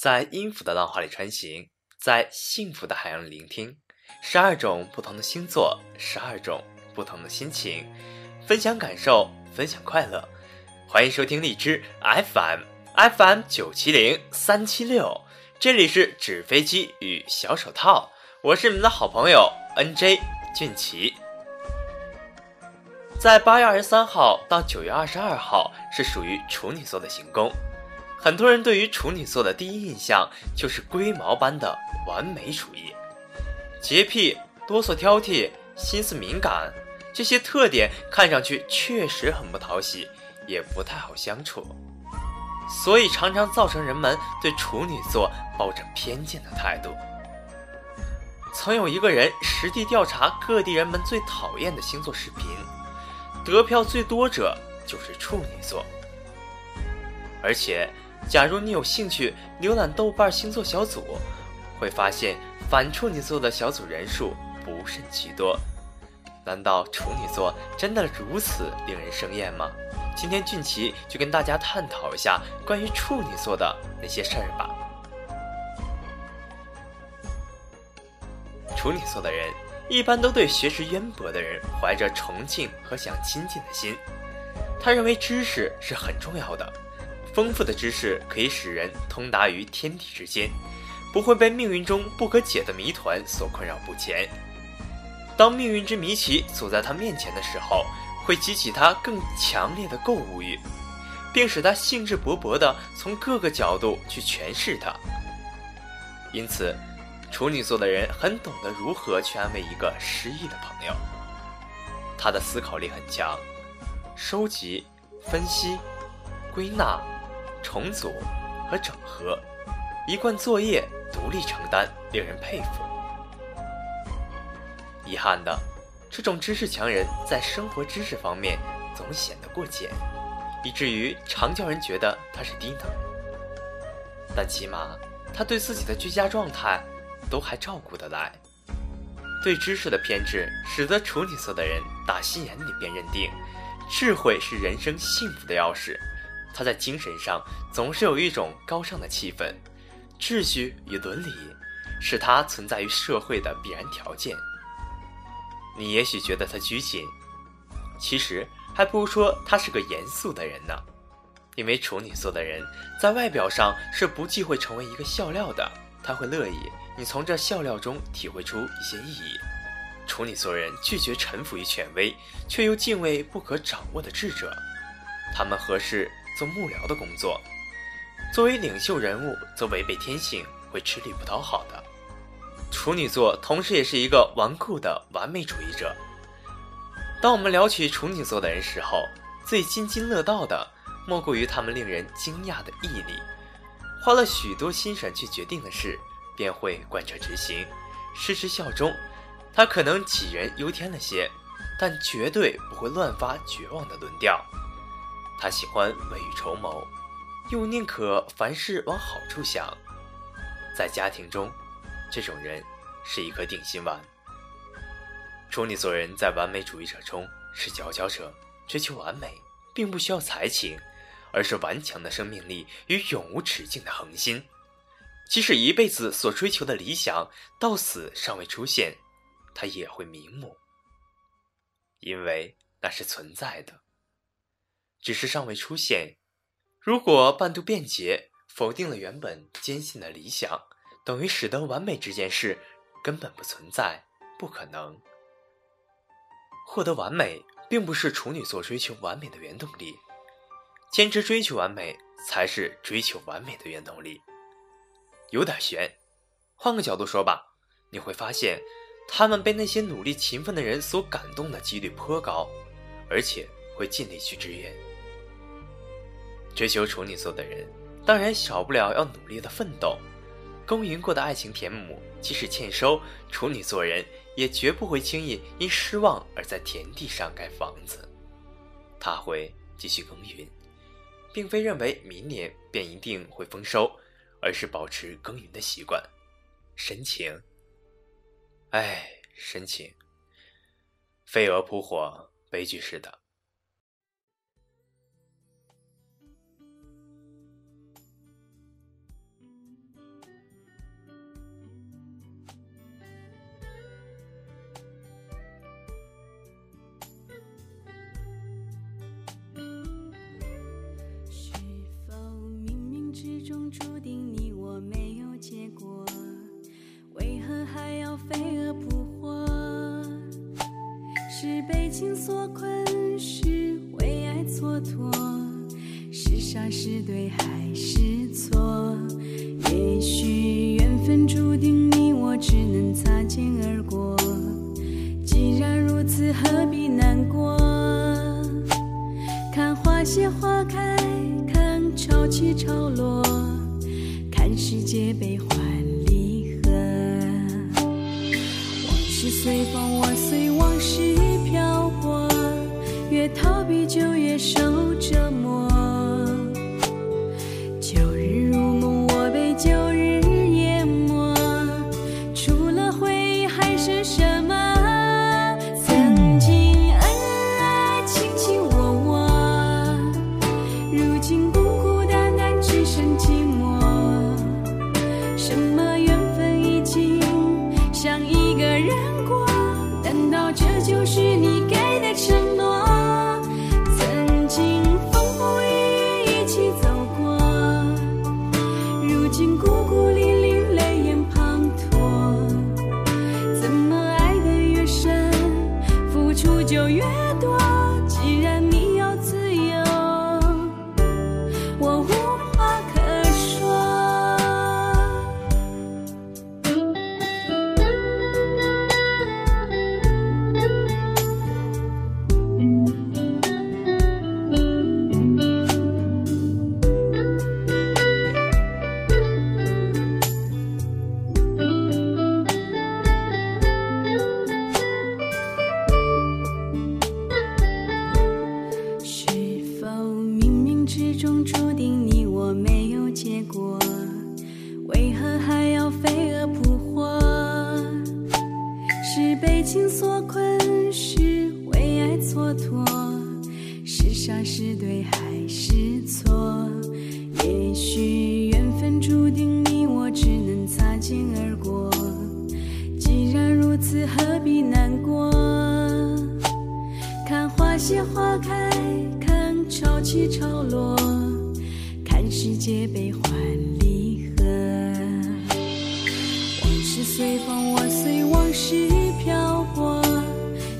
在音符的浪花里穿行，在幸福的海洋里聆听。十二种不同的星座，十二种不同的心情，分享感受，分享快乐。欢迎收听荔枝 FM FM 九七零三七六，这里是纸飞机与小手套，我是你们的好朋友 NJ 俊奇。在八月二十三号到九月二十二号是属于处女座的行宫。很多人对于处女座的第一印象就是龟毛般的完美主义，洁癖、哆嗦、挑剔、心思敏感，这些特点看上去确实很不讨喜，也不太好相处，所以常常造成人们对处女座抱着偏见的态度。曾有一个人实地调查各地人们最讨厌的星座视频，得票最多者就是处女座，而且。假如你有兴趣浏览豆瓣星座小组，会发现反处女座的小组人数不甚其多。难道处女座真的如此令人生厌吗？今天俊奇就跟大家探讨一下关于处女座的那些事儿吧。处女座的人一般都对学识渊博的人怀着崇敬和想亲近的心，他认为知识是很重要的。丰富的知识可以使人通达于天地之间，不会被命运中不可解的谜团所困扰不前。当命运之谜题阻在他面前的时候，会激起他更强烈的购物欲，并使他兴致勃勃地从各个角度去诠释它。因此，处女座的人很懂得如何去安慰一个失意的朋友。他的思考力很强，收集、分析、归纳。重组和整合，一贯作业独立承担，令人佩服。遗憾的，这种知识强人在生活知识方面总显得过简，以至于常叫人觉得他是低能。但起码他对自己的居家状态都还照顾得来。对知识的偏执，使得处女座的人打心眼里便认定，智慧是人生幸福的钥匙。他在精神上总是有一种高尚的气氛，秩序与伦理是他存在于社会的必然条件。你也许觉得他拘谨，其实还不如说他是个严肃的人呢。因为处女座的人在外表上是不忌讳成为一个笑料的，他会乐意你从这笑料中体会出一些意义。处女座人拒绝臣服于权威，却又敬畏不可掌握的智者，他们合适。做幕僚的工作，作为领袖人物，则违背天性，会吃力不讨好的。处女座同时也是一个顽固的完美主义者。当我们聊起处女座的人时候，最津津乐道的莫过于他们令人惊讶的毅力。花了许多心神去决定的事，便会贯彻执行，事事效忠。他可能杞人忧天了些，但绝对不会乱发绝望的论调。他喜欢未雨绸缪，又宁可凡事往好处想。在家庭中，这种人是一颗定心丸。处女座人在完美主义者中是佼佼者，追求完美并不需要才情，而是顽强的生命力与永无止境的恒心。即使一辈子所追求的理想到死尚未出现，他也会瞑目，因为那是存在的。只是尚未出现。如果半途辩解，否定了原本坚信的理想，等于使得完美这件事根本不存在，不可能。获得完美，并不是处女座追求完美的原动力，坚持追求完美才是追求完美的原动力。有点悬。换个角度说吧，你会发现，他们被那些努力勤奋的人所感动的几率颇高，而且会尽力去支援。追求处女座的人，当然少不了要努力的奋斗。耕耘过的爱情田亩，即使欠收，处女座人也绝不会轻易因失望而在田地上盖房子。他会继续耕耘，并非认为明年便一定会丰收，而是保持耕耘的习惯。深情，哎，深情。飞蛾扑火，悲剧似的。中注定你我没有结果为何还要飞蛾扑火？是被情所困是为爱蹉跎？是傻是对还是错？也许缘分注定你我只能擦肩而过。既然如此何必难过？看花谢花开看潮起潮落皆悲欢离合。往事随风，我随往事飘过，越逃避就越生注定你我没有结果？为何还要飞蛾扑火？是被情所困，是为爱蹉跎，是傻是对还是错？也许缘分注定你我只能擦肩而过。既然如此，何必难过？看花谢花开，看潮起潮落，世界悲欢离合。往事随风，我随往事飘过，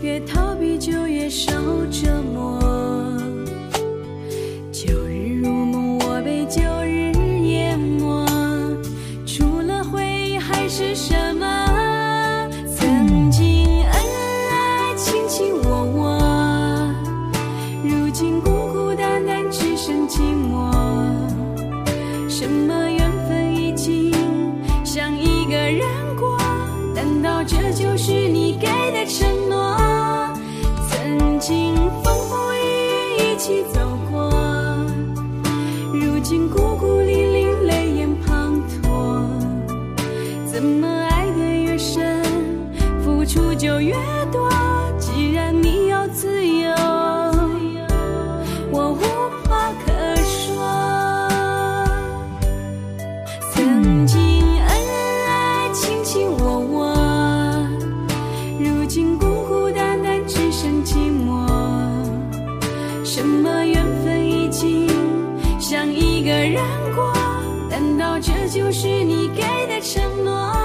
越逃避就越受折磨。这就是你给的承诺？曾经风风雨雨一起走过，如今孤孤零零，泪眼滂沱。怎么爱得越深，付出就越这就是你给的承诺？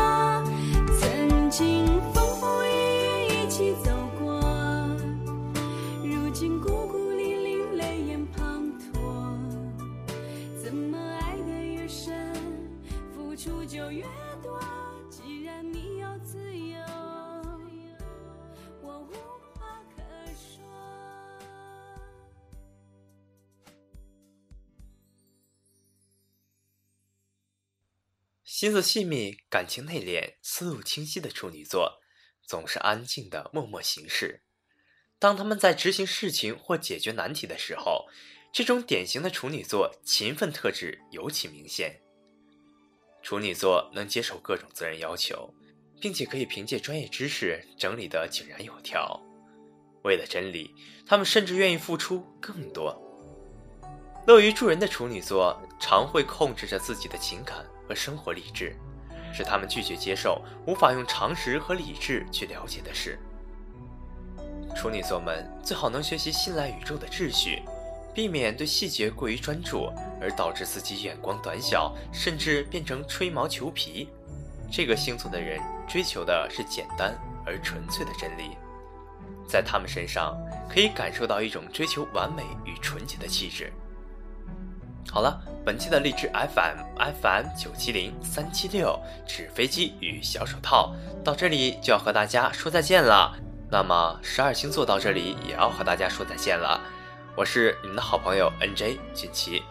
心思细密、感情内敛、思路清晰的处女座，总是安静的默默行事。当他们在执行事情或解决难题的时候，这种典型的处女座勤奋特质尤其明显。处女座能接受各种责任要求，并且可以凭借专业知识整理得井然有条。为了真理，他们甚至愿意付出更多。乐于助人的处女座常会控制着自己的情感和生活理智，使他们拒绝接受无法用常识和理智去了解的事。处女座们最好能学习信赖宇宙的秩序，避免对细节过于专注，而导致自己眼光短小，甚至变成吹毛求疵。这个星座的人追求的是简单而纯粹的真理。在他们身上可以感受到一种追求完美与纯洁的气质。好了，本期的荔枝 FM FM 九七零三七六纸飞机与小手套到这里就要和大家说再见了。那么十二星座到这里也要和大家说再见了。我是你们的好朋友 NJ 锦旗。